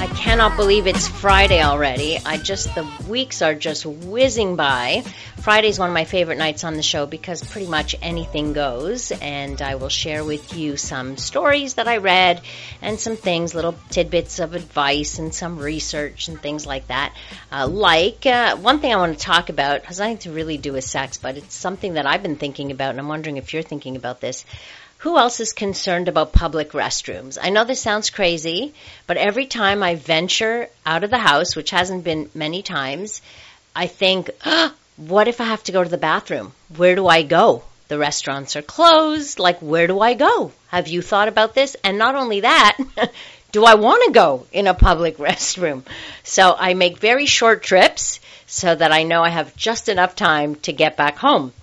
I cannot believe it's Friday already. I just, the weeks are just whizzing by. Friday's one of my favorite nights on the show because pretty much anything goes, and I will share with you some stories that I read and some things, little tidbits of advice and some research and things like that. Uh, like, uh, one thing I want to talk about has nothing to really do with sex, but it's something that I've been thinking about, and I'm wondering if you're thinking about this. Who else is concerned about public restrooms? I know this sounds crazy, but every time I venture out of the house, which hasn't been many times, I think, oh, what if I have to go to the bathroom? Where do I go? The restaurants are closed. Like, where do I go? Have you thought about this? And not only that, do I want to go in a public restroom? So I make very short trips so that I know I have just enough time to get back home.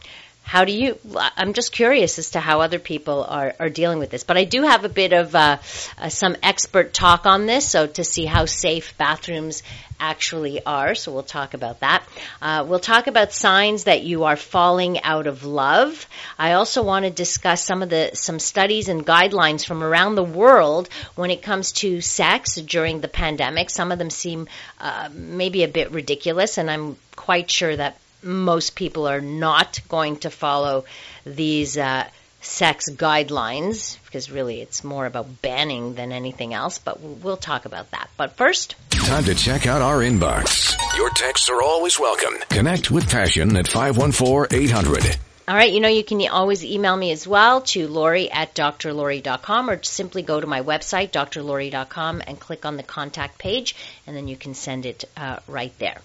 How do you? I'm just curious as to how other people are, are dealing with this. But I do have a bit of uh, uh, some expert talk on this, so to see how safe bathrooms actually are. So we'll talk about that. Uh, we'll talk about signs that you are falling out of love. I also want to discuss some of the some studies and guidelines from around the world when it comes to sex during the pandemic. Some of them seem uh, maybe a bit ridiculous, and I'm quite sure that most people are not going to follow these uh, sex guidelines because really it's more about banning than anything else, but we'll talk about that. But first, time to check out our inbox. Your texts are always welcome. Connect with Passion at 514 800. All right, you know, you can always email me as well to Laurie at drlori.com or simply go to my website, drlori.com, and click on the contact page, and then you can send it uh, right there.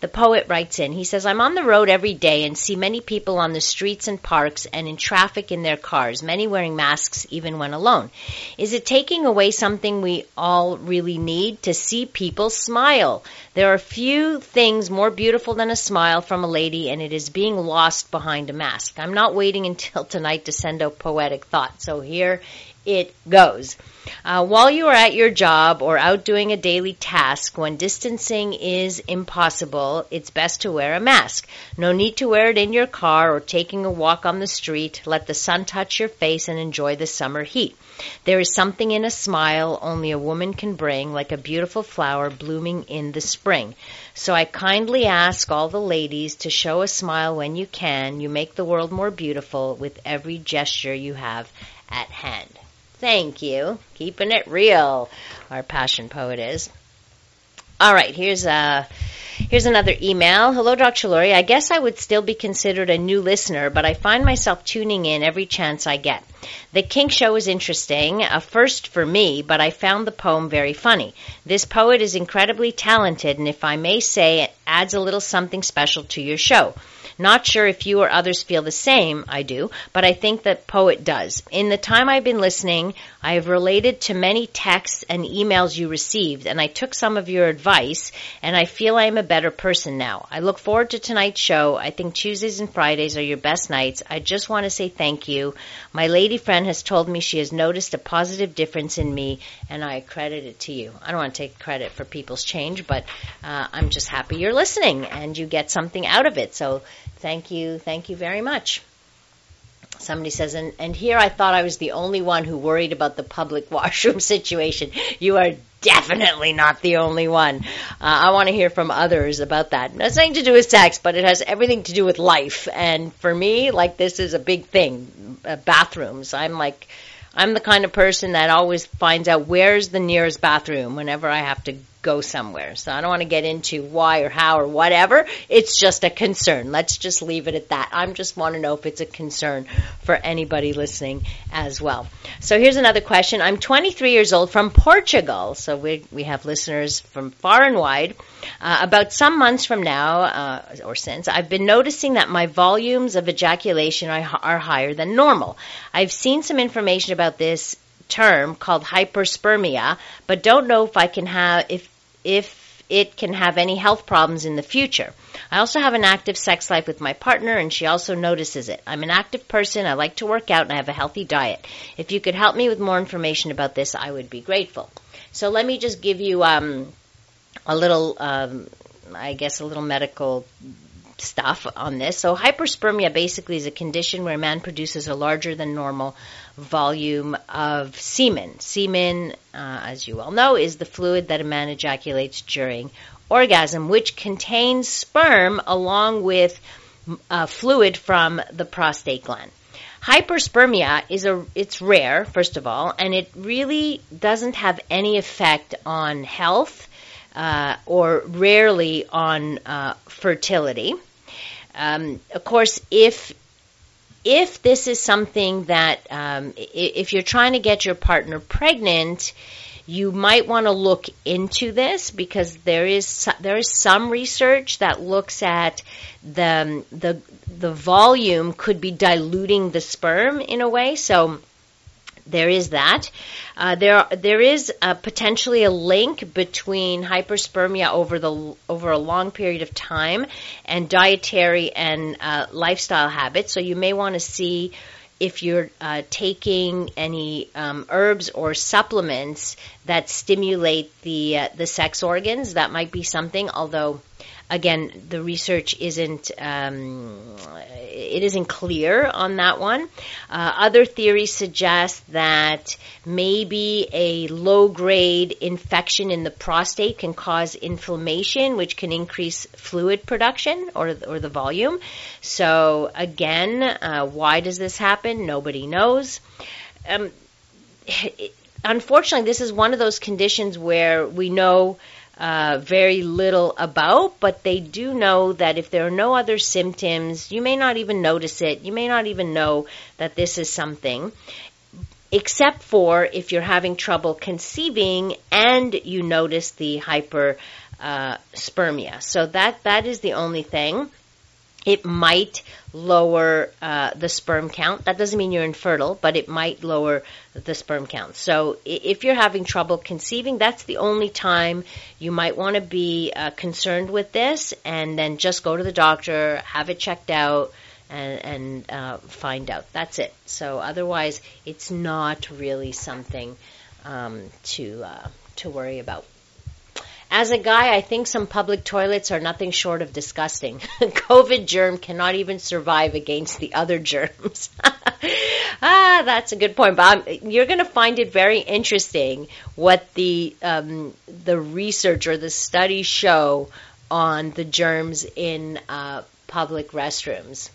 The poet writes in, he says, I'm on the road every day and see many people on the streets and parks and in traffic in their cars, many wearing masks even when alone. Is it taking away something we all really need to see people smile? There are few things more beautiful than a smile from a lady and it is being lost behind a mask. I'm not waiting until tonight to send a poetic thought. So here it goes. Uh, while you are at your job or out doing a daily task, when distancing is impossible, it's best to wear a mask. No need to wear it in your car or taking a walk on the street. Let the sun touch your face and enjoy the summer heat. There is something in a smile only a woman can bring, like a beautiful flower blooming in the spring. So I kindly ask all the ladies to show a smile when you can. You make the world more beautiful with every gesture you have at hand. Thank you. Keeping it real, our passion poet is. All right, here's a uh, here's another email. Hello, Dr. Laurie. I guess I would still be considered a new listener, but I find myself tuning in every chance I get. The Kink Show is interesting, a first for me, but I found the poem very funny. This poet is incredibly talented, and if I may say, it adds a little something special to your show. Not sure if you or others feel the same, I do, but I think that Poet does. In the time I've been listening, I have related to many texts and emails you received, and I took some of your advice, and I feel I am a better person now. I look forward to tonight's show. I think Tuesdays and Fridays are your best nights. I just want to say thank you. My lady friend has told me she has noticed a positive difference in me, and I credit it to you. I don't want to take credit for people's change, but uh, I'm just happy you're listening and you get something out of it. So Thank you. Thank you very much. Somebody says, and, and here I thought I was the only one who worried about the public washroom situation. You are definitely not the only one. Uh, I want to hear from others about that. It has nothing to do with sex, but it has everything to do with life. And for me, like this is a big thing. Uh, bathrooms. I'm like, I'm the kind of person that always finds out where's the nearest bathroom whenever I have to go somewhere. So I don't want to get into why or how or whatever. It's just a concern. Let's just leave it at that. I just want to know if it's a concern for anybody listening as well. So here's another question. I'm 23 years old from Portugal. So we, we have listeners from far and wide. Uh, about some months from now, uh, or since, I've been noticing that my volumes of ejaculation are, are higher than normal. I've seen some information about this term called hyperspermia, but don't know if I can have if if it can have any health problems in the future. I also have an active sex life with my partner, and she also notices it. I'm an active person. I like to work out, and I have a healthy diet. If you could help me with more information about this, I would be grateful. So let me just give you um, a little, um, I guess, a little medical stuff on this. So hyperspermia basically is a condition where a man produces a larger than normal volume of semen. Semen, uh, as you all know, is the fluid that a man ejaculates during orgasm, which contains sperm along with uh, fluid from the prostate gland. Hyperspermia is a it's rare, first of all, and it really doesn't have any effect on health uh, or rarely on uh, fertility. Um, of course, if if this is something that um, if you're trying to get your partner pregnant, you might want to look into this because there is there is some research that looks at the the the volume could be diluting the sperm in a way. So there is that. Uh, there there is uh, potentially a link between hyperspermia over the over a long period of time and dietary and uh, lifestyle habits. So you may want to see if you're uh, taking any um, herbs or supplements that stimulate the uh, the sex organs. That might be something, although again, the research isn't um, it isn't clear on that one. Uh, other theories suggest that maybe a low grade infection in the prostate can cause inflammation, which can increase fluid production or or the volume. So again, uh, why does this happen? Nobody knows. Um, it, unfortunately, this is one of those conditions where we know uh, very little about, but they do know that if there are no other symptoms, you may not even notice it. You may not even know that this is something, except for if you're having trouble conceiving and you notice the hyperspermia. Uh, spermia. so that that is the only thing it might lower uh, the sperm count. That doesn't mean you're infertile, but it might lower the sperm count. So if you're having trouble conceiving, that's the only time you might want to be uh, concerned with this, and then just go to the doctor, have it checked out, and, and uh, find out. That's it. So otherwise, it's not really something um, to uh, to worry about. As a guy, I think some public toilets are nothing short of disgusting. COVID germ cannot even survive against the other germs. ah, that's a good point. But I'm, you're going to find it very interesting what the um, the research or the studies show on the germs in uh, public restrooms.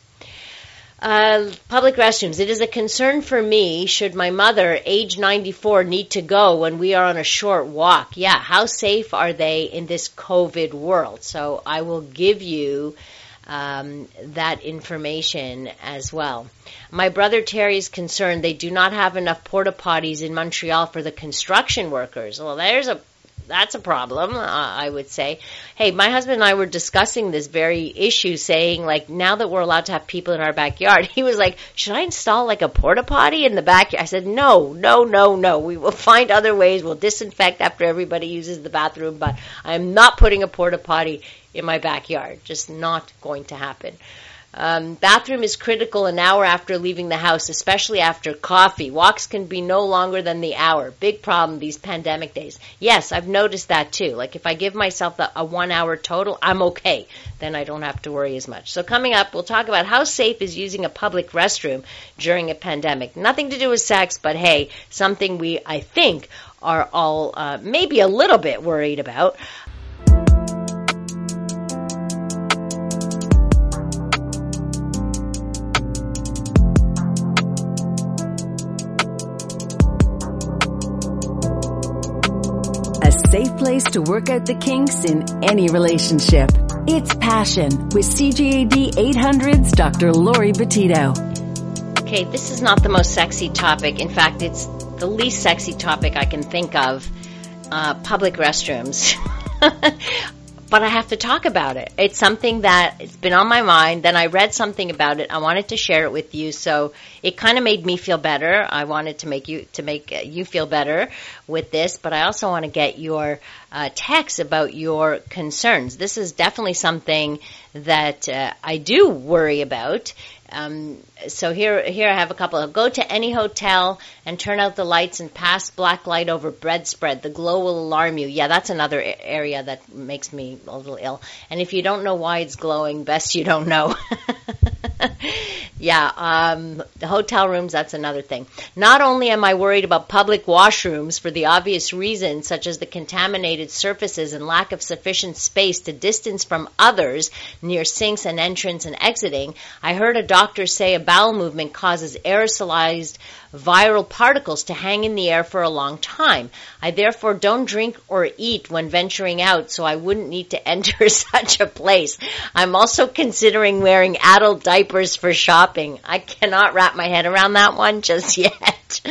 Uh, public restrooms. It is a concern for me should my mother, age 94, need to go when we are on a short walk. Yeah, how safe are they in this COVID world? So I will give you um, that information as well. My brother Terry is concerned they do not have enough porta potties in Montreal for the construction workers. Well, there's a that's a problem, uh, I would say. Hey, my husband and I were discussing this very issue, saying like now that we're allowed to have people in our backyard, he was like, should I install like a porta potty in the backyard? I said, no, no, no, no. We will find other ways. We'll disinfect after everybody uses the bathroom, but I'm not putting a porta potty in my backyard. Just not going to happen. Um, bathroom is critical an hour after leaving the house, especially after coffee. Walks can be no longer than the hour. Big problem these pandemic days. Yes, I've noticed that too. Like if I give myself a, a one hour total, I'm okay. Then I don't have to worry as much. So coming up, we'll talk about how safe is using a public restroom during a pandemic. Nothing to do with sex, but hey, something we, I think, are all uh, maybe a little bit worried about. Safe place to work out the kinks in any relationship. It's Passion with CJAD 800's Dr. Laurie Betito. Okay, this is not the most sexy topic. In fact, it's the least sexy topic I can think of. Uh, public restrooms. but I have to talk about it. It's something that it's been on my mind. Then I read something about it. I wanted to share it with you, so it kind of made me feel better. I wanted to make you to make you feel better with this, but I also want to get your uh, text about your concerns. This is definitely something that uh, I do worry about. Um, so here, here I have a couple. Go to any hotel and turn out the lights and pass black light over bread spread. The glow will alarm you. Yeah, that's another area that makes me a little ill. And if you don't know why it's glowing, best you don't know. yeah, um, the hotel rooms, that's another thing. Not only am I worried about public washrooms for the obvious reasons, such as the contaminated surfaces and lack of sufficient space to distance from others near sinks and entrance and exiting, I heard a doctor say a bowel movement causes aerosolized viral particles to hang in the air for a long time. I therefore don't drink or eat when venturing out, so I wouldn't need to enter such a place. I'm also considering wearing adult diapers for shopping. I cannot wrap my head around that one just yet.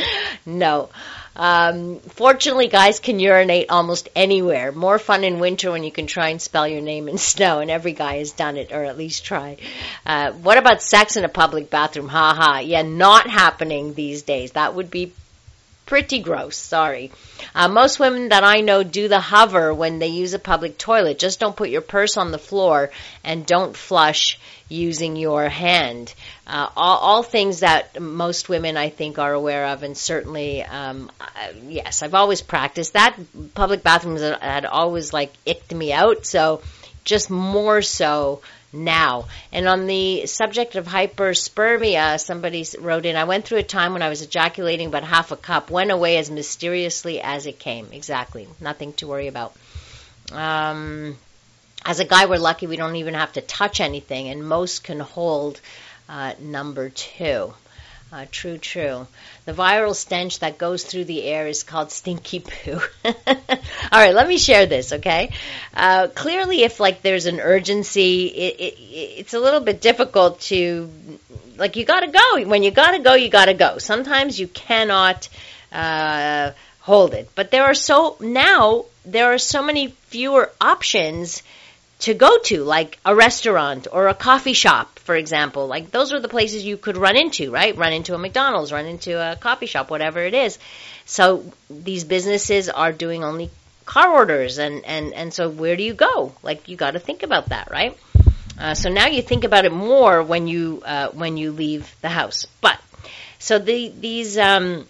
no. Um, fortunately, guys can urinate almost anywhere. More fun in winter when you can try and spell your name in snow, and every guy has done it, or at least try. Uh, what about sex in a public bathroom? Ha ha. Yeah, not happening these days. That would be pretty gross. Sorry. Uh, most women that I know do the hover when they use a public toilet. Just don't put your purse on the floor and don't flush using your hand. Uh, all, all, things that most women, I think, are aware of, and certainly, um, uh, yes, I've always practiced that. Public bathrooms had always like icked me out, so just more so now. And on the subject of hyperspermia, somebody wrote in, I went through a time when I was ejaculating about half a cup, went away as mysteriously as it came. Exactly. Nothing to worry about. Um, as a guy, we're lucky we don't even have to touch anything, and most can hold uh, number two. Uh, true, true. The viral stench that goes through the air is called stinky poo. All right, let me share this, okay? Uh, clearly, if like there's an urgency, it, it, it's a little bit difficult to, like, you gotta go. When you gotta go, you gotta go. Sometimes you cannot uh, hold it, but there are so now there are so many fewer options to go to, like a restaurant or a coffee shop, for example. Like those are the places you could run into, right? Run into a McDonald's, run into a coffee shop, whatever it is. So these businesses are doing only car orders, and and and so where do you go? Like you got to think about that, right? Uh, so now you think about it more when you uh, when you leave the house. But so the these um,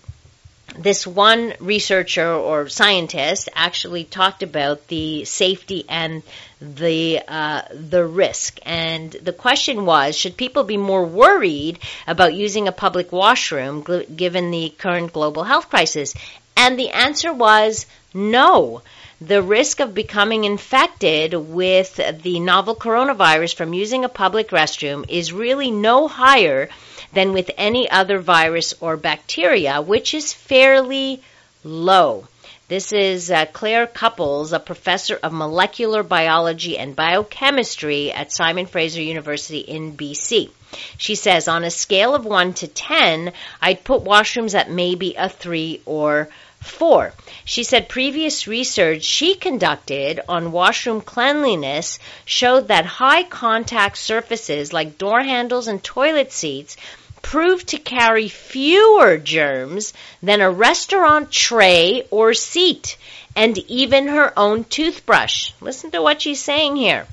this one researcher or scientist actually talked about the safety and the uh, the risk. And the question was, should people be more worried about using a public washroom gl- given the current global health crisis? And the answer was no. The risk of becoming infected with the novel coronavirus from using a public restroom is really no higher than with any other virus or bacteria, which is fairly low. This is uh, Claire Cupples, a professor of molecular biology and biochemistry at Simon Fraser University in BC. She says, on a scale of 1 to 10, I'd put washrooms at maybe a 3 or 4. She said previous research she conducted on washroom cleanliness showed that high contact surfaces like door handles and toilet seats proved to carry fewer germs than a restaurant tray or seat, and even her own toothbrush. Listen to what she's saying here.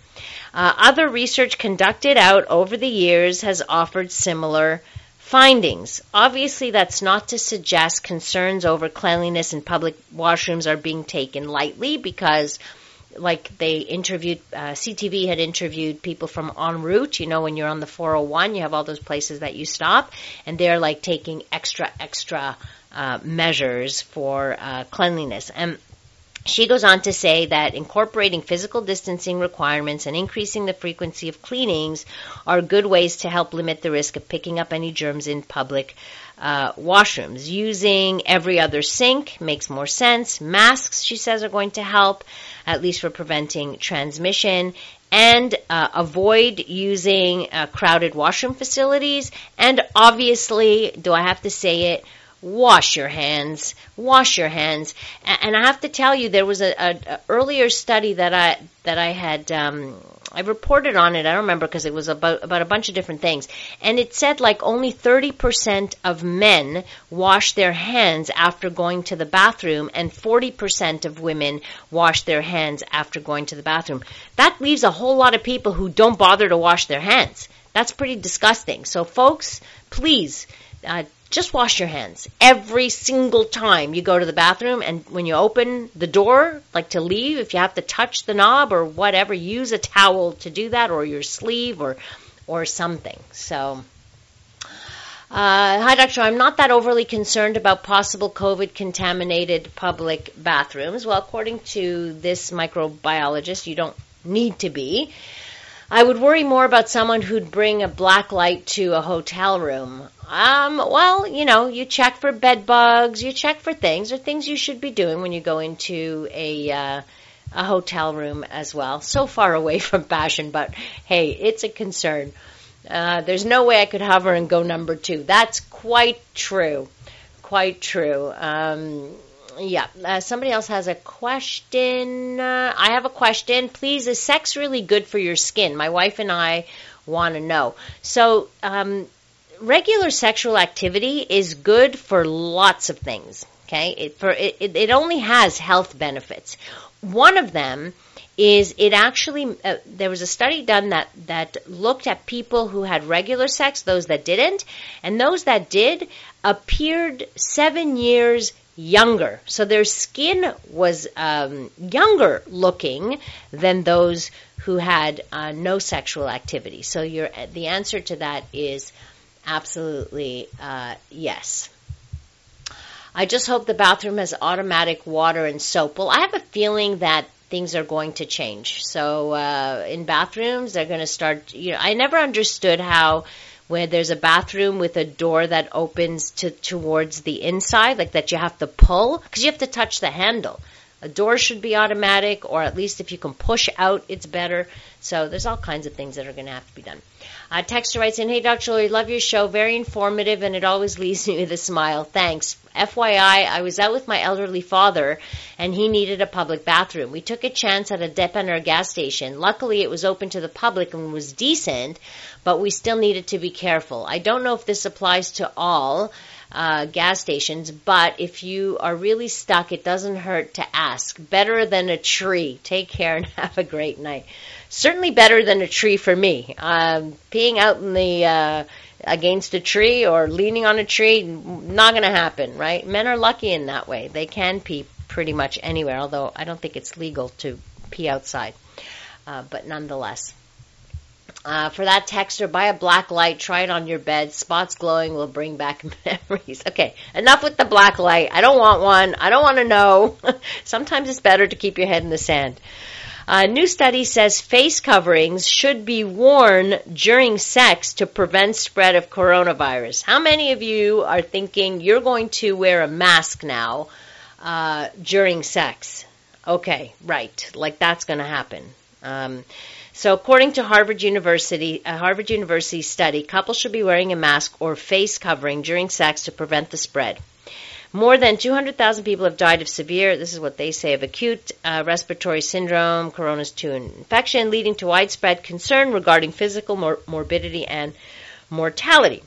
Uh, other research conducted out over the years has offered similar findings. Obviously, that's not to suggest concerns over cleanliness in public washrooms are being taken lightly because like they interviewed uh, CTV had interviewed people from ONroute. You know, when you're on the 401, you have all those places that you stop, and they're like taking extra extra uh, measures for uh, cleanliness. And she goes on to say that incorporating physical distancing requirements and increasing the frequency of cleanings are good ways to help limit the risk of picking up any germs in public uh, washrooms. Using every other sink makes more sense. Masks, she says, are going to help, at least for preventing transmission. And uh, avoid using uh, crowded washroom facilities. And obviously, do I have to say it? Wash your hands, wash your hands. And I have to tell you, there was a, a, a earlier study that I that I had um, I reported on it. I don't remember because it was about about a bunch of different things, and it said like only thirty percent of men wash their hands after going to the bathroom, and forty percent of women wash their hands after going to the bathroom. That leaves a whole lot of people who don't bother to wash their hands. That's pretty disgusting. So, folks, please. Uh, just wash your hands every single time you go to the bathroom and when you open the door like to leave if you have to touch the knob or whatever use a towel to do that or your sleeve or or something so uh, hi, Doctor. I'm not that overly concerned about possible COVID contaminated public bathrooms. Well, according to this microbiologist, you don't need to be. I would worry more about someone who'd bring a black light to a hotel room. Um, well, you know, you check for bed bugs, you check for things, or things you should be doing when you go into a uh, a hotel room as well. So far away from fashion, but hey, it's a concern. Uh, there's no way I could hover and go number two. That's quite true. Quite true. Um, yeah. Uh, somebody else has a question. Uh, I have a question. Please, is sex really good for your skin? My wife and I want to know. So, um, regular sexual activity is good for lots of things. Okay, it, for it, it only has health benefits. One of them is it actually uh, there was a study done that that looked at people who had regular sex, those that didn't, and those that did appeared seven years younger. So their skin was um, younger looking than those who had uh, no sexual activity. So your the answer to that is absolutely uh, yes. I just hope the bathroom has automatic water and soap. Well, I have a feeling that things are going to change. So uh, in bathrooms, they're going to start. You know, I never understood how where there's a bathroom with a door that opens to towards the inside, like that you have to pull because you have to touch the handle. A door should be automatic, or at least if you can push out, it's better. So there's all kinds of things that are going to have to be done. Uh, Texter writes in, Hey, Dr. Laurie, love your show. Very informative, and it always leaves me with a smile. Thanks. FYI, I was out with my elderly father, and he needed a public bathroom. We took a chance at a dépanneur gas station. Luckily, it was open to the public and was decent, but we still needed to be careful. I don't know if this applies to all. Uh, gas stations, but if you are really stuck, it doesn't hurt to ask. Better than a tree. Take care and have a great night certainly better than a tree for me. Um, peeing out in the uh, against a tree or leaning on a tree, not going to happen, right? Men are lucky in that way. They can pee pretty much anywhere, although I don't think it's legal to pee outside. Uh, but nonetheless. Uh, for that texture, buy a black light, try it on your bed. Spots glowing will bring back memories. Okay, enough with the black light. I don't want one. I don't want to know. Sometimes it's better to keep your head in the sand. A new study says face coverings should be worn during sex to prevent spread of coronavirus. How many of you are thinking you're going to wear a mask now uh, during sex? Okay, right. Like that's going to happen. Um, so, according to Harvard University, a Harvard University study, couples should be wearing a mask or face covering during sex to prevent the spread. More than 200,000 people have died of severe, this is what they say, of acute uh, respiratory syndrome, coronavirus 2 infection, leading to widespread concern regarding physical mor- morbidity and mortality.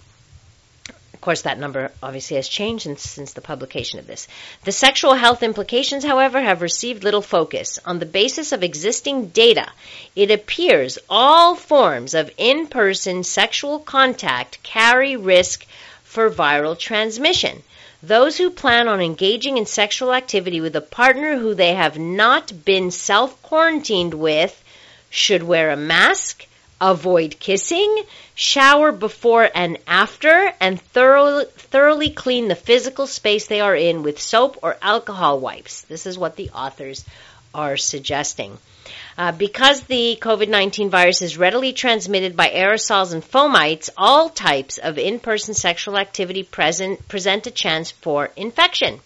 Of course, that number obviously has changed since, the publication of this. The sexual health implications, however, have received little focus. On the basis of existing data, it appears all forms of in person sexual contact carry risk for viral transmission. Those who plan on engaging in sexual activity with a partner who they have not been self quarantined with should wear a mask, avoid kissing, shower before and after, and thoroughly, thoroughly clean the physical space they are in with soap or alcohol wipes. This is what the authors are suggesting. Uh, because the COVID 19 virus is readily transmitted by aerosols and fomites, all types of in person sexual activity present, present a chance for infection.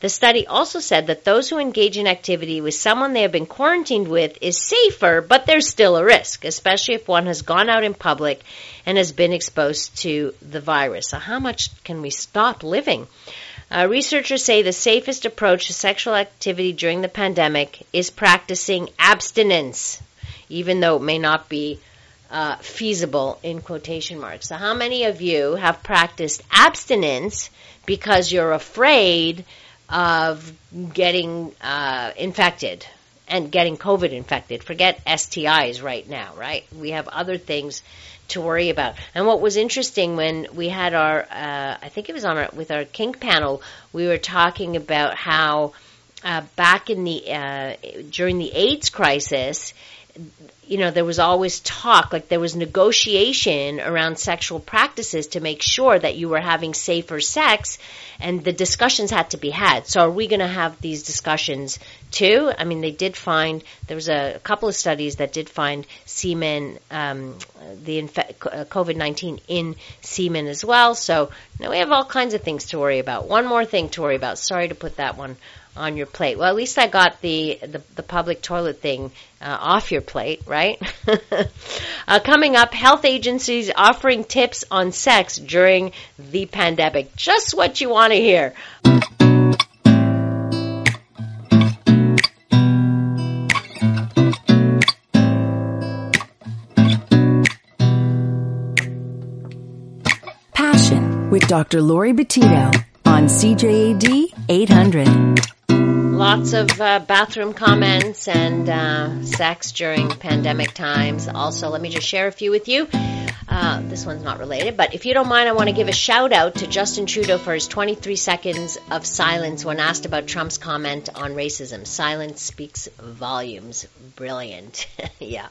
The study also said that those who engage in activity with someone they have been quarantined with is safer, but there's still a risk, especially if one has gone out in public and has been exposed to the virus. So, how much can we stop living? Uh, researchers say the safest approach to sexual activity during the pandemic is practicing abstinence, even though it may not be uh, feasible in quotation marks. So, how many of you have practiced abstinence because you're afraid of getting uh, infected and getting COVID infected? Forget STIs right now, right? We have other things to worry about. And what was interesting when we had our, uh, I think it was on our, with our kink panel, we were talking about how uh, back in the uh, during the AIDS crisis, you know, there was always talk, like there was negotiation around sexual practices to make sure that you were having safer sex, and the discussions had to be had. So, are we going to have these discussions too? I mean, they did find there was a, a couple of studies that did find semen, um, the infe- COVID nineteen in semen as well. So now we have all kinds of things to worry about. One more thing to worry about. Sorry to put that one on your plate. Well, at least I got the the, the public toilet thing uh, off your plate, right? uh, coming up, health agencies offering tips on sex during the pandemic. Just what you want to hear. Passion with Dr. Laurie Betito on CJAD 800. Lots of uh, bathroom comments and uh, sex during pandemic times. Also, let me just share a few with you. Uh, this one's not related, but if you don't mind, I want to give a shout out to Justin Trudeau for his 23 seconds of silence when asked about Trump's comment on racism. Silence speaks volumes. Brilliant. yeah.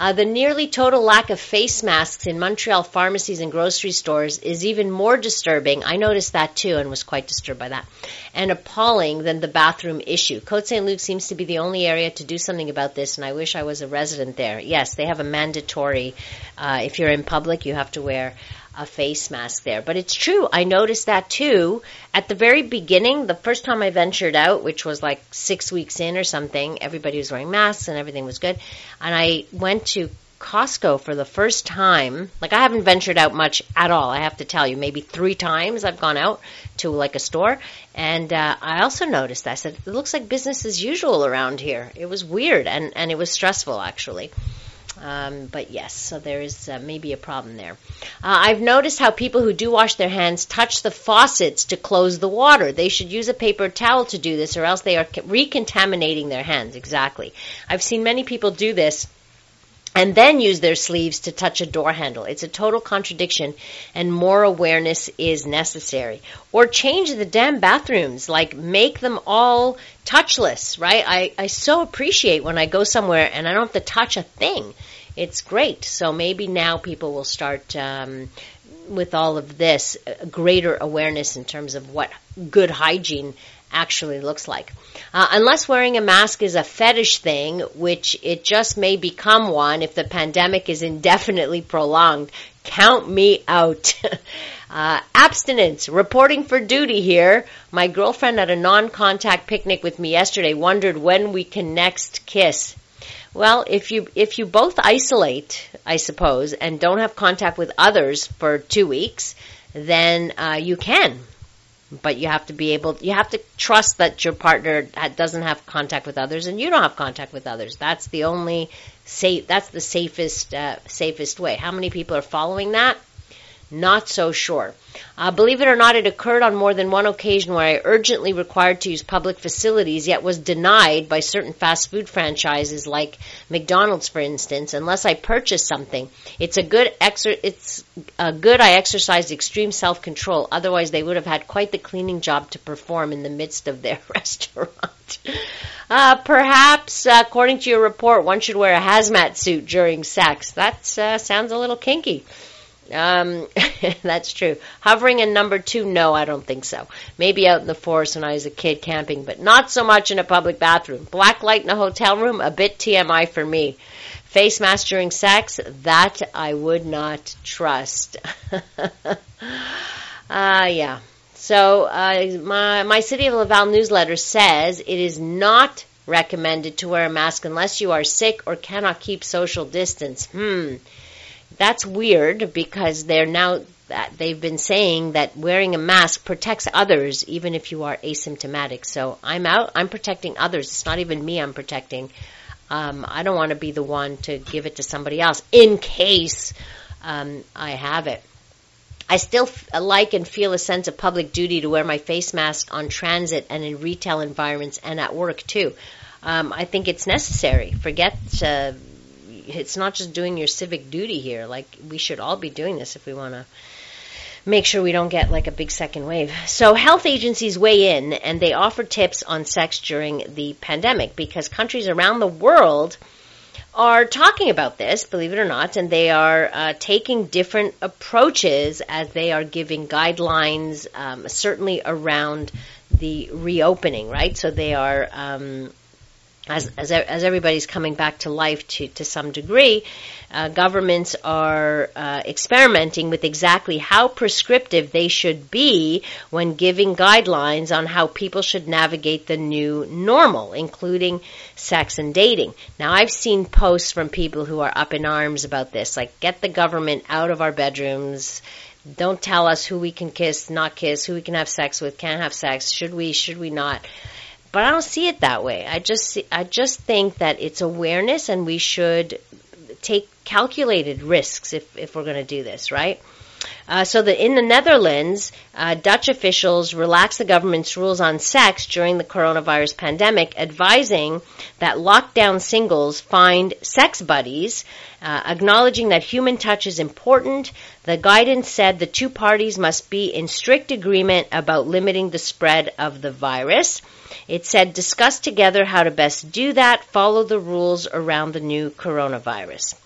Uh, the nearly total lack of face masks in Montreal pharmacies and grocery stores is even more disturbing. I noticed that too and was quite disturbed by that. And appalling than the bathroom issue. Côte St. Luc seems to be the only area to do something about this, and I wish I was a resident there. Yes, they have a mandatory, uh, if you're in public, you have to wear a face mask there. But it's true. I noticed that too. At the very beginning, the first time I ventured out, which was like six weeks in or something, everybody was wearing masks and everything was good. And I went to Costco for the first time. Like I haven't ventured out much at all. I have to tell you, maybe three times I've gone out to like a store, and uh, I also noticed. I said it looks like business as usual around here. It was weird and and it was stressful actually. Um, but yes, so there is uh, maybe a problem there. Uh, I've noticed how people who do wash their hands touch the faucets to close the water. They should use a paper towel to do this, or else they are recontaminating their hands. Exactly. I've seen many people do this and then use their sleeves to touch a door handle. It's a total contradiction, and more awareness is necessary. Or change the damn bathrooms, like make them all touchless, right? I, I so appreciate when I go somewhere and I don't have to touch a thing. It's great. So maybe now people will start um, with all of this greater awareness in terms of what good hygiene actually looks like. Uh, unless wearing a mask is a fetish thing, which it just may become one if the pandemic is indefinitely prolonged, count me out. uh, abstinence, reporting for duty here. My girlfriend at a non-contact picnic with me yesterday wondered when we can next kiss. Well, if you if you both isolate, I suppose, and don't have contact with others for two weeks, then uh, you can but you have to be able you have to trust that your partner doesn't have contact with others and you don't have contact with others. That's the only safe that's the safest uh, safest way. How many people are following that not so sure. Uh, believe it or not, it occurred on more than one occasion where I urgently required to use public facilities, yet was denied by certain fast food franchises like McDonald's, for instance, unless I purchased something. It's a good exer- it's a good I exercised extreme self control. Otherwise, they would have had quite the cleaning job to perform in the midst of their restaurant. Uh, perhaps, uh, according to your report, one should wear a hazmat suit during sex. That uh, sounds a little kinky. Um, that's true. Hovering in number two, no, I don't think so. Maybe out in the forest when I was a kid camping, but not so much in a public bathroom. Black light in a hotel room, a bit TMI for me. Face mask during sex, that I would not trust. Ah, uh, yeah. So, uh, my, my City of Laval newsletter says it is not recommended to wear a mask unless you are sick or cannot keep social distance. Hmm that's weird because they're now they've been saying that wearing a mask protects others even if you are asymptomatic. So I'm out. I'm protecting others. It's not even me I'm protecting. Um, I don't want to be the one to give it to somebody else in case um, I have it. I still f- like and feel a sense of public duty to wear my face mask on transit and in retail environments and at work too. Um, I think it's necessary. Forget uh, it's not just doing your civic duty here. Like we should all be doing this if we want to make sure we don't get like a big second wave. So health agencies weigh in and they offer tips on sex during the pandemic because countries around the world are talking about this, believe it or not, and they are uh, taking different approaches as they are giving guidelines, um, certainly around the reopening, right? So they are um, as, as, as everybody's coming back to life to, to some degree, uh, governments are uh, experimenting with exactly how prescriptive they should be when giving guidelines on how people should navigate the new normal, including sex and dating. Now, I've seen posts from people who are up in arms about this, like, get the government out of our bedrooms. Don't tell us who we can kiss, not kiss, who we can have sex with, can't have sex, should we, should we not. But I don't see it that way. I just see, I just think that it's awareness, and we should take calculated risks if if we're going to do this, right? Uh, so that in the Netherlands, uh, Dutch officials relaxed the government's rules on sex during the coronavirus pandemic, advising that lockdown singles find sex buddies, uh, acknowledging that human touch is important. The guidance said the two parties must be in strict agreement about limiting the spread of the virus. It said discuss together how to best do that, follow the rules around the new coronavirus.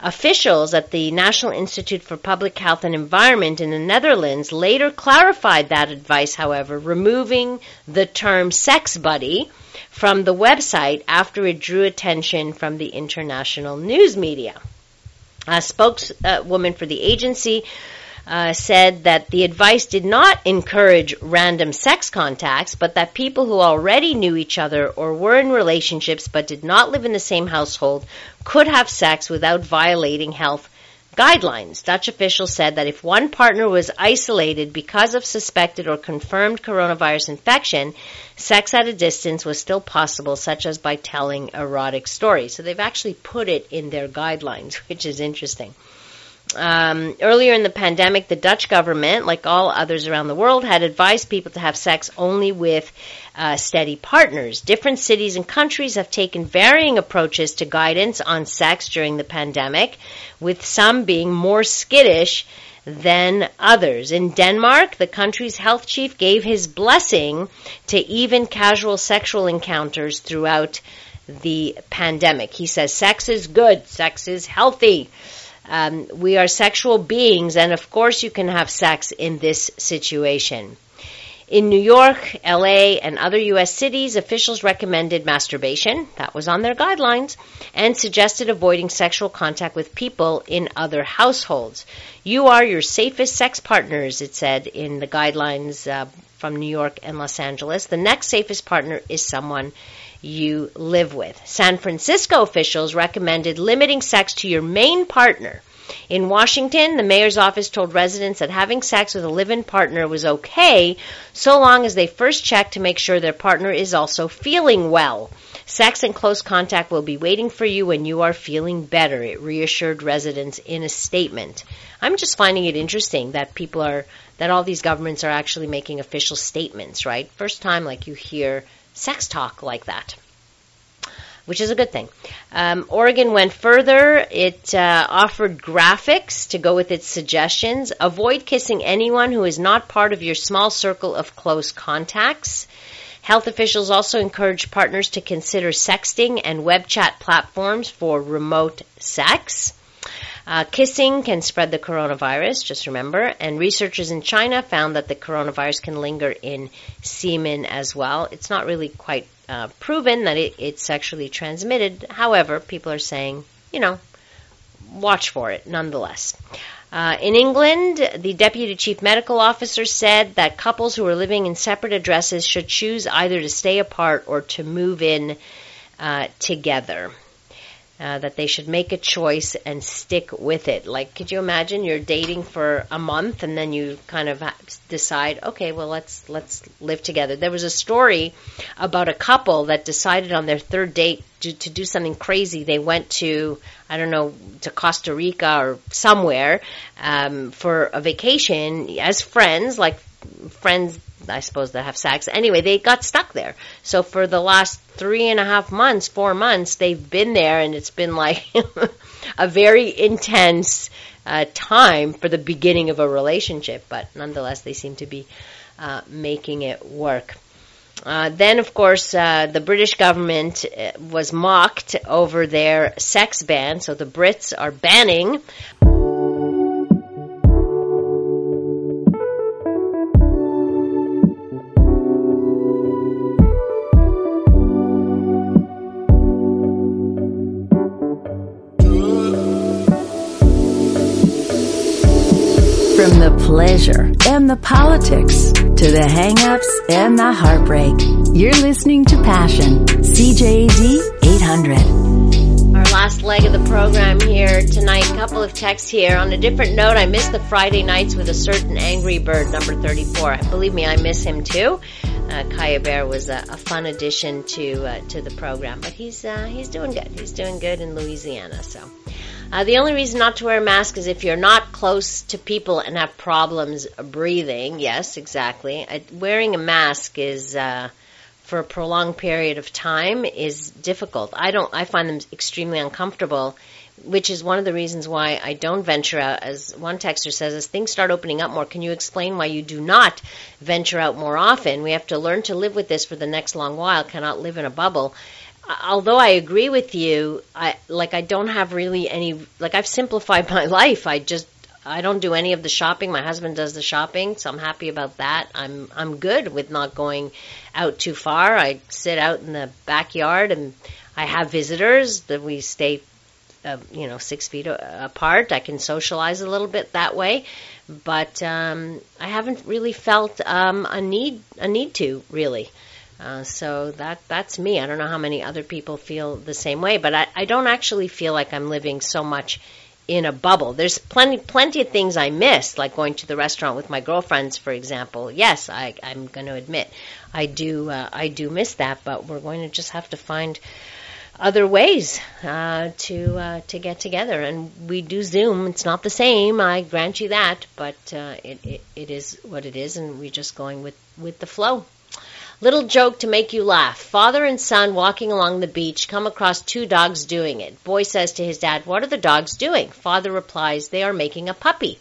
Officials at the National Institute for Public Health and Environment in the Netherlands later clarified that advice, however, removing the term sex buddy from the website after it drew attention from the international news media. A spokeswoman uh, for the agency uh, said that the advice did not encourage random sex contacts, but that people who already knew each other or were in relationships but did not live in the same household could have sex without violating health guidelines. Dutch officials said that if one partner was isolated because of suspected or confirmed coronavirus infection, sex at a distance was still possible, such as by telling erotic stories. So they've actually put it in their guidelines, which is interesting. Um, earlier in the pandemic, the Dutch government, like all others around the world, had advised people to have sex only with uh, steady partners. Different cities and countries have taken varying approaches to guidance on sex during the pandemic, with some being more skittish than others. In Denmark, the country's health chief gave his blessing to even casual sexual encounters throughout the pandemic. He says sex is good, sex is healthy. Um, we are sexual beings, and of course, you can have sex in this situation. In New York, LA, and other U.S. cities, officials recommended masturbation, that was on their guidelines, and suggested avoiding sexual contact with people in other households. You are your safest sex partners, it said in the guidelines uh, from New York and Los Angeles. The next safest partner is someone you live with. San Francisco officials recommended limiting sex to your main partner. In Washington, the mayor's office told residents that having sex with a live-in partner was okay so long as they first check to make sure their partner is also feeling well. Sex and close contact will be waiting for you when you are feeling better, it reassured residents in a statement. I'm just finding it interesting that people are, that all these governments are actually making official statements, right? First time like you hear sex talk like that which is a good thing. Um, Oregon went further. It uh, offered graphics to go with its suggestions. Avoid kissing anyone who is not part of your small circle of close contacts. Health officials also encourage partners to consider sexting and web chat platforms for remote sex. Uh, kissing can spread the coronavirus, just remember. And researchers in China found that the coronavirus can linger in semen as well. It's not really quite uh, proven that it, it's sexually transmitted. However, people are saying, you know, watch for it nonetheless. Uh, in England, the deputy chief medical officer said that couples who are living in separate addresses should choose either to stay apart or to move in uh, together. Uh, that they should make a choice and stick with it. Like, could you imagine you're dating for a month and then you kind of decide, okay, well let's let's live together. There was a story about a couple that decided on their third date to, to do something crazy. They went to I don't know to Costa Rica or somewhere um, for a vacation as friends, like friends I suppose that have sex. Anyway, they got stuck there. So for the last three and a half months, four months, they've been there, and it's been like a very intense uh, time for the beginning of a relationship. But nonetheless, they seem to be uh, making it work. Uh, then, of course, uh, the British government uh, was mocked over their sex ban. So the Brits are banning pleasure and the politics to the hangups and the heartbreak, you're listening to Passion, CJAD 800. Our last leg of the program here tonight. Couple of texts here. On a different note, I miss the Friday nights with a certain angry bird, number 34. Believe me, I miss him too. Uh, Kaya Bear was a, a fun addition to uh, to the program, but he's uh, he's doing good. He's doing good in Louisiana. So uh, the only reason not to wear a mask is if you're not close to people and have problems breathing. Yes, exactly. Uh, wearing a mask is uh, for a prolonged period of time is difficult. I don't. I find them extremely uncomfortable, which is one of the reasons why I don't venture out. As one texter says, as things start opening up more, can you explain why you do not venture out more often? We have to learn to live with this for the next long while. Cannot live in a bubble although I agree with you, I like I don't have really any like I've simplified my life. I just I don't do any of the shopping. My husband does the shopping, so I'm happy about that. I'm I'm good with not going out too far. I sit out in the backyard and I have visitors that we stay uh, you know, six feet apart. I can socialize a little bit that way, but um, I haven't really felt um, a need a need to really. Uh, so that that's me. I don't know how many other people feel the same way, but I, I don't actually feel like I'm living so much in a bubble. There's plenty plenty of things I miss, like going to the restaurant with my girlfriends, for example. Yes, I, I'm going to admit I do uh, I do miss that, but we're going to just have to find other ways uh, to uh, to get together. And we do Zoom. It's not the same, I grant you that, but uh, it, it it is what it is, and we're just going with with the flow. Little joke to make you laugh. Father and son walking along the beach come across two dogs doing it. Boy says to his dad, What are the dogs doing? Father replies, They are making a puppy.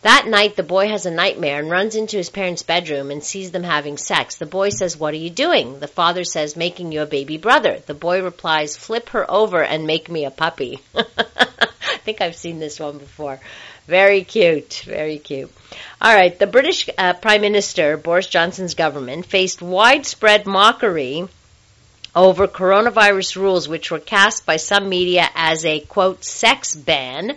That night, the boy has a nightmare and runs into his parents' bedroom and sees them having sex. The boy says, What are you doing? The father says, Making you a baby brother. The boy replies, Flip her over and make me a puppy. I think I've seen this one before. Very cute, very cute. All right, the British uh, Prime Minister, Boris Johnson's government, faced widespread mockery over coronavirus rules, which were cast by some media as a, quote, sex ban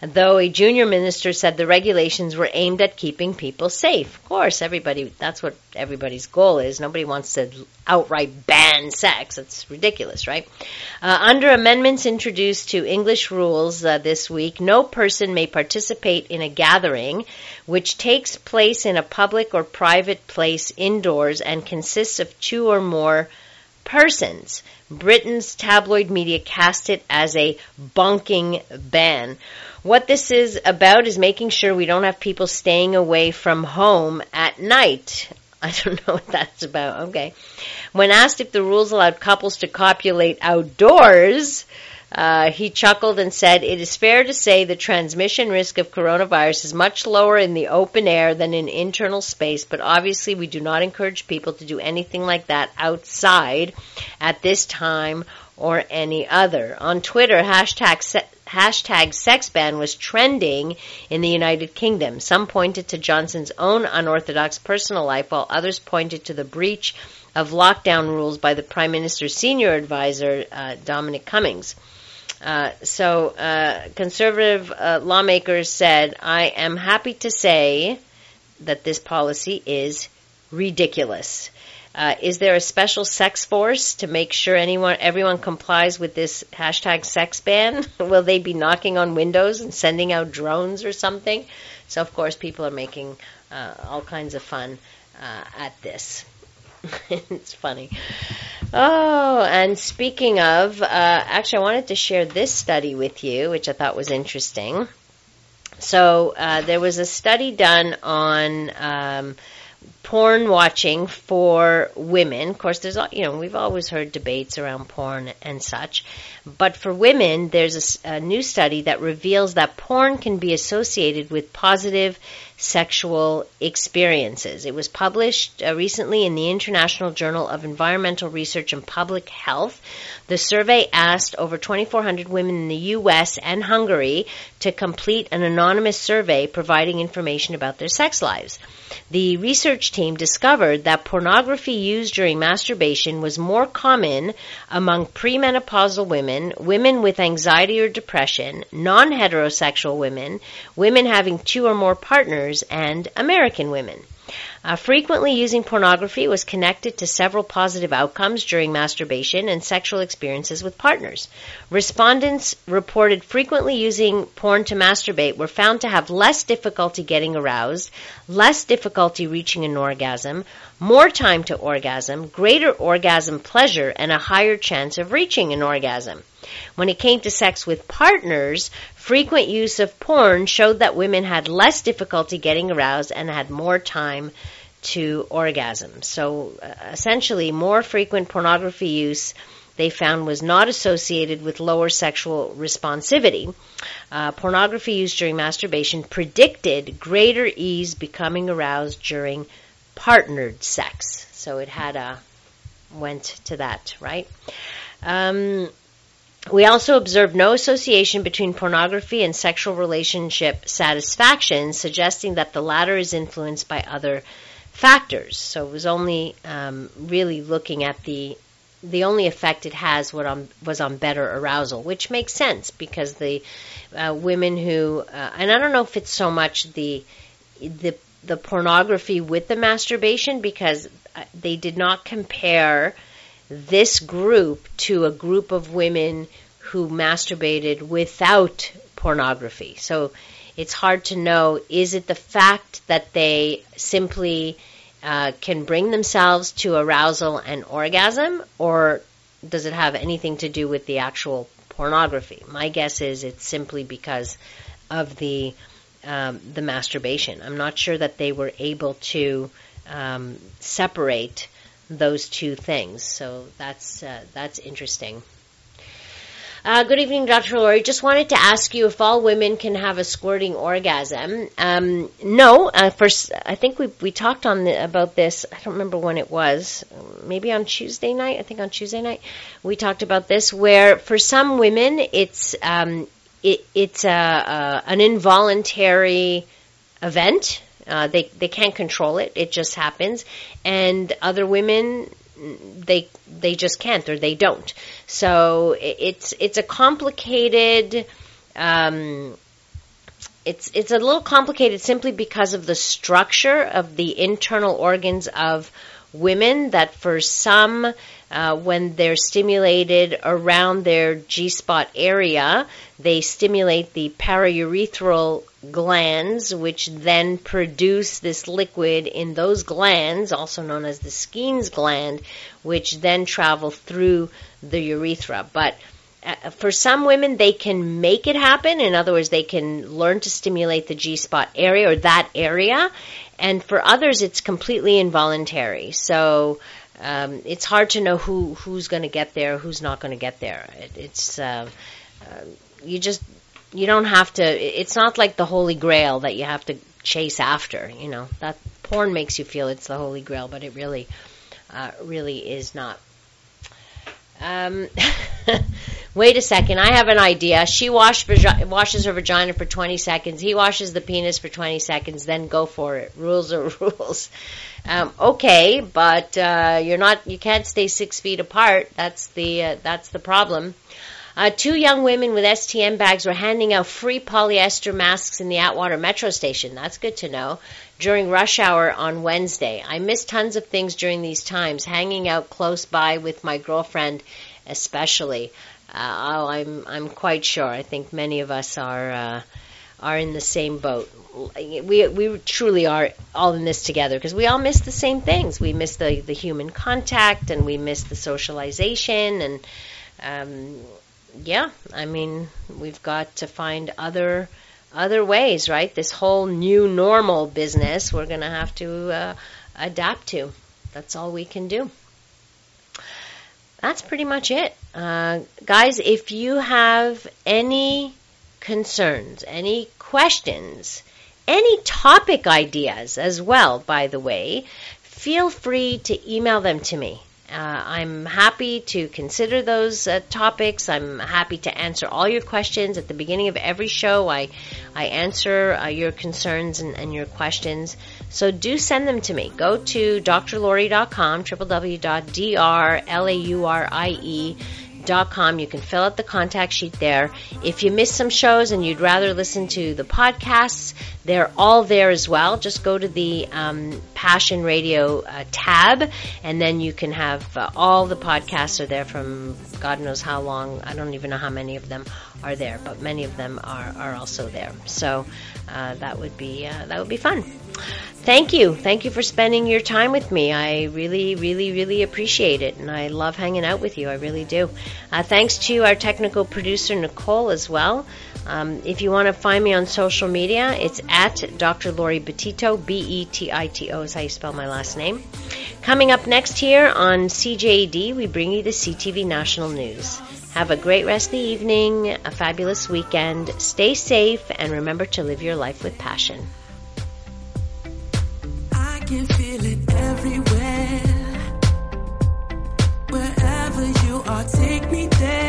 though a junior minister said the regulations were aimed at keeping people safe. Of course, everybody, that's what everybody's goal is. Nobody wants to outright ban sex. It's ridiculous, right? Uh, under amendments introduced to English rules uh, this week, no person may participate in a gathering which takes place in a public or private place indoors and consists of two or more persons. Britain's tabloid media cast it as a bonking ban. What this is about is making sure we don't have people staying away from home at night. I don't know what that's about. Okay. When asked if the rules allowed couples to copulate outdoors, uh, he chuckled and said, It is fair to say the transmission risk of coronavirus is much lower in the open air than in internal space, but obviously we do not encourage people to do anything like that outside at this time or any other. On Twitter, hashtag hashtag sex ban was trending in the United Kingdom. Some pointed to Johnson's own unorthodox personal life, while others pointed to the breach of lockdown rules by the Prime Minister's senior advisor, uh, Dominic Cummings. Uh, so, uh, conservative uh, lawmakers said, I am happy to say that this policy is ridiculous. Uh, is there a special sex force to make sure anyone, everyone complies with this hashtag sex ban? Will they be knocking on windows and sending out drones or something? So, of course, people are making uh, all kinds of fun uh, at this. it's funny. Oh, and speaking of, uh, actually, I wanted to share this study with you, which I thought was interesting. So, uh, there was a study done on um, porn watching for women. Of course, there's you know we've always heard debates around porn and such, but for women, there's a, a new study that reveals that porn can be associated with positive sexual experiences. It was published uh, recently in the International Journal of Environmental Research and Public Health. The survey asked over 2,400 women in the U.S. and Hungary to complete an anonymous survey providing information about their sex lives. The research team discovered that pornography used during masturbation was more common among premenopausal women, women with anxiety or depression, non-heterosexual women, women having two or more partners, and American women. Uh, frequently using pornography was connected to several positive outcomes during masturbation and sexual experiences with partners. Respondents reported frequently using porn to masturbate were found to have less difficulty getting aroused, less difficulty reaching an orgasm, more time to orgasm, greater orgasm pleasure, and a higher chance of reaching an orgasm. When it came to sex with partners, frequent use of porn showed that women had less difficulty getting aroused and had more time to orgasm. So uh, essentially, more frequent pornography use they found was not associated with lower sexual responsivity. Uh, pornography use during masturbation predicted greater ease becoming aroused during partnered sex. So it had a went to that, right? Um, we also observed no association between pornography and sexual relationship satisfaction, suggesting that the latter is influenced by other factors. So it was only um, really looking at the the only effect it has what on, was on better arousal, which makes sense because the uh, women who uh, and I don't know if it's so much the the the pornography with the masturbation because uh, they did not compare this group to a group of women who masturbated without pornography. So it's hard to know is it the fact that they simply uh, can bring themselves to arousal and orgasm, or does it have anything to do with the actual pornography? My guess is it's simply because of the um, the masturbation. I'm not sure that they were able to um, separate those two things. So that's uh, that's interesting. Uh, good evening, Dr. Laurie. Just wanted to ask you if all women can have a squirting orgasm. Um, no, uh, first, I think we we talked on the, about this. I don't remember when it was. Maybe on Tuesday night. I think on Tuesday night we talked about this. Where for some women, it's um, it, it's a, a, an involuntary event. Uh, they they can't control it; it just happens. And other women, they they just can't or they don't. So it's it's a complicated. Um, it's it's a little complicated simply because of the structure of the internal organs of women. That for some, uh, when they're stimulated around their G spot area, they stimulate the paraurethral glands, which then produce this liquid in those glands, also known as the Skene's gland, which then travel through the urethra. But uh, for some women, they can make it happen. In other words, they can learn to stimulate the G spot area or that area. And for others, it's completely involuntary. So um, it's hard to know who who's going to get there, who's not going to get there. It, it's uh, uh, you just you don't have to. It's not like the Holy Grail that you have to chase after. You know that porn makes you feel it's the Holy Grail, but it really, uh, really is not. Um, wait a second. I have an idea. She wash, washes her vagina for 20 seconds. He washes the penis for 20 seconds. Then go for it. Rules are rules. Um, okay, but uh, you're not. You can't stay six feet apart. That's the uh, that's the problem. Uh, two young women with STM bags were handing out free polyester masks in the Atwater Metro Station. That's good to know. During rush hour on Wednesday. I miss tons of things during these times, hanging out close by with my girlfriend, especially. Uh, oh, I'm I'm quite sure. I think many of us are uh, are in the same boat. We we truly are all in this together because we all miss the same things. We miss the the human contact and we miss the socialization and um, yeah. I mean, we've got to find other other ways, right? This whole new normal business we're going to have to uh, adapt to. That's all we can do that's pretty much it. Uh, guys, if you have any concerns, any questions, any topic ideas as well, by the way, feel free to email them to me. Uh, I'm happy to consider those uh, topics. I'm happy to answer all your questions at the beginning of every show. I I answer uh, your concerns and, and, your questions. So do send them to me. Go to drlaurie.com, www.drlaurie.com com. Com you can fill out the contact sheet there. If you missed some shows and you'd rather listen to the podcasts, they're all there as well. Just go to the um, Passion Radio uh, tab, and then you can have uh, all the podcasts are there from God knows how long. I don't even know how many of them are there, but many of them are, are also there. So uh, that would be uh, that would be fun. Thank you, thank you for spending your time with me. I really, really, really appreciate it, and I love hanging out with you. I really do. Uh, thanks to our technical producer Nicole as well. Um, if you want to find me on social media, it's at Dr. Laurie Betito, B E T I T O is how you spell my last name. Coming up next here on CJAD, we bring you the CTV National News. Have a great rest of the evening, a fabulous weekend. Stay safe and remember to live your life with passion. I can feel it everywhere. Wherever you are, take me there.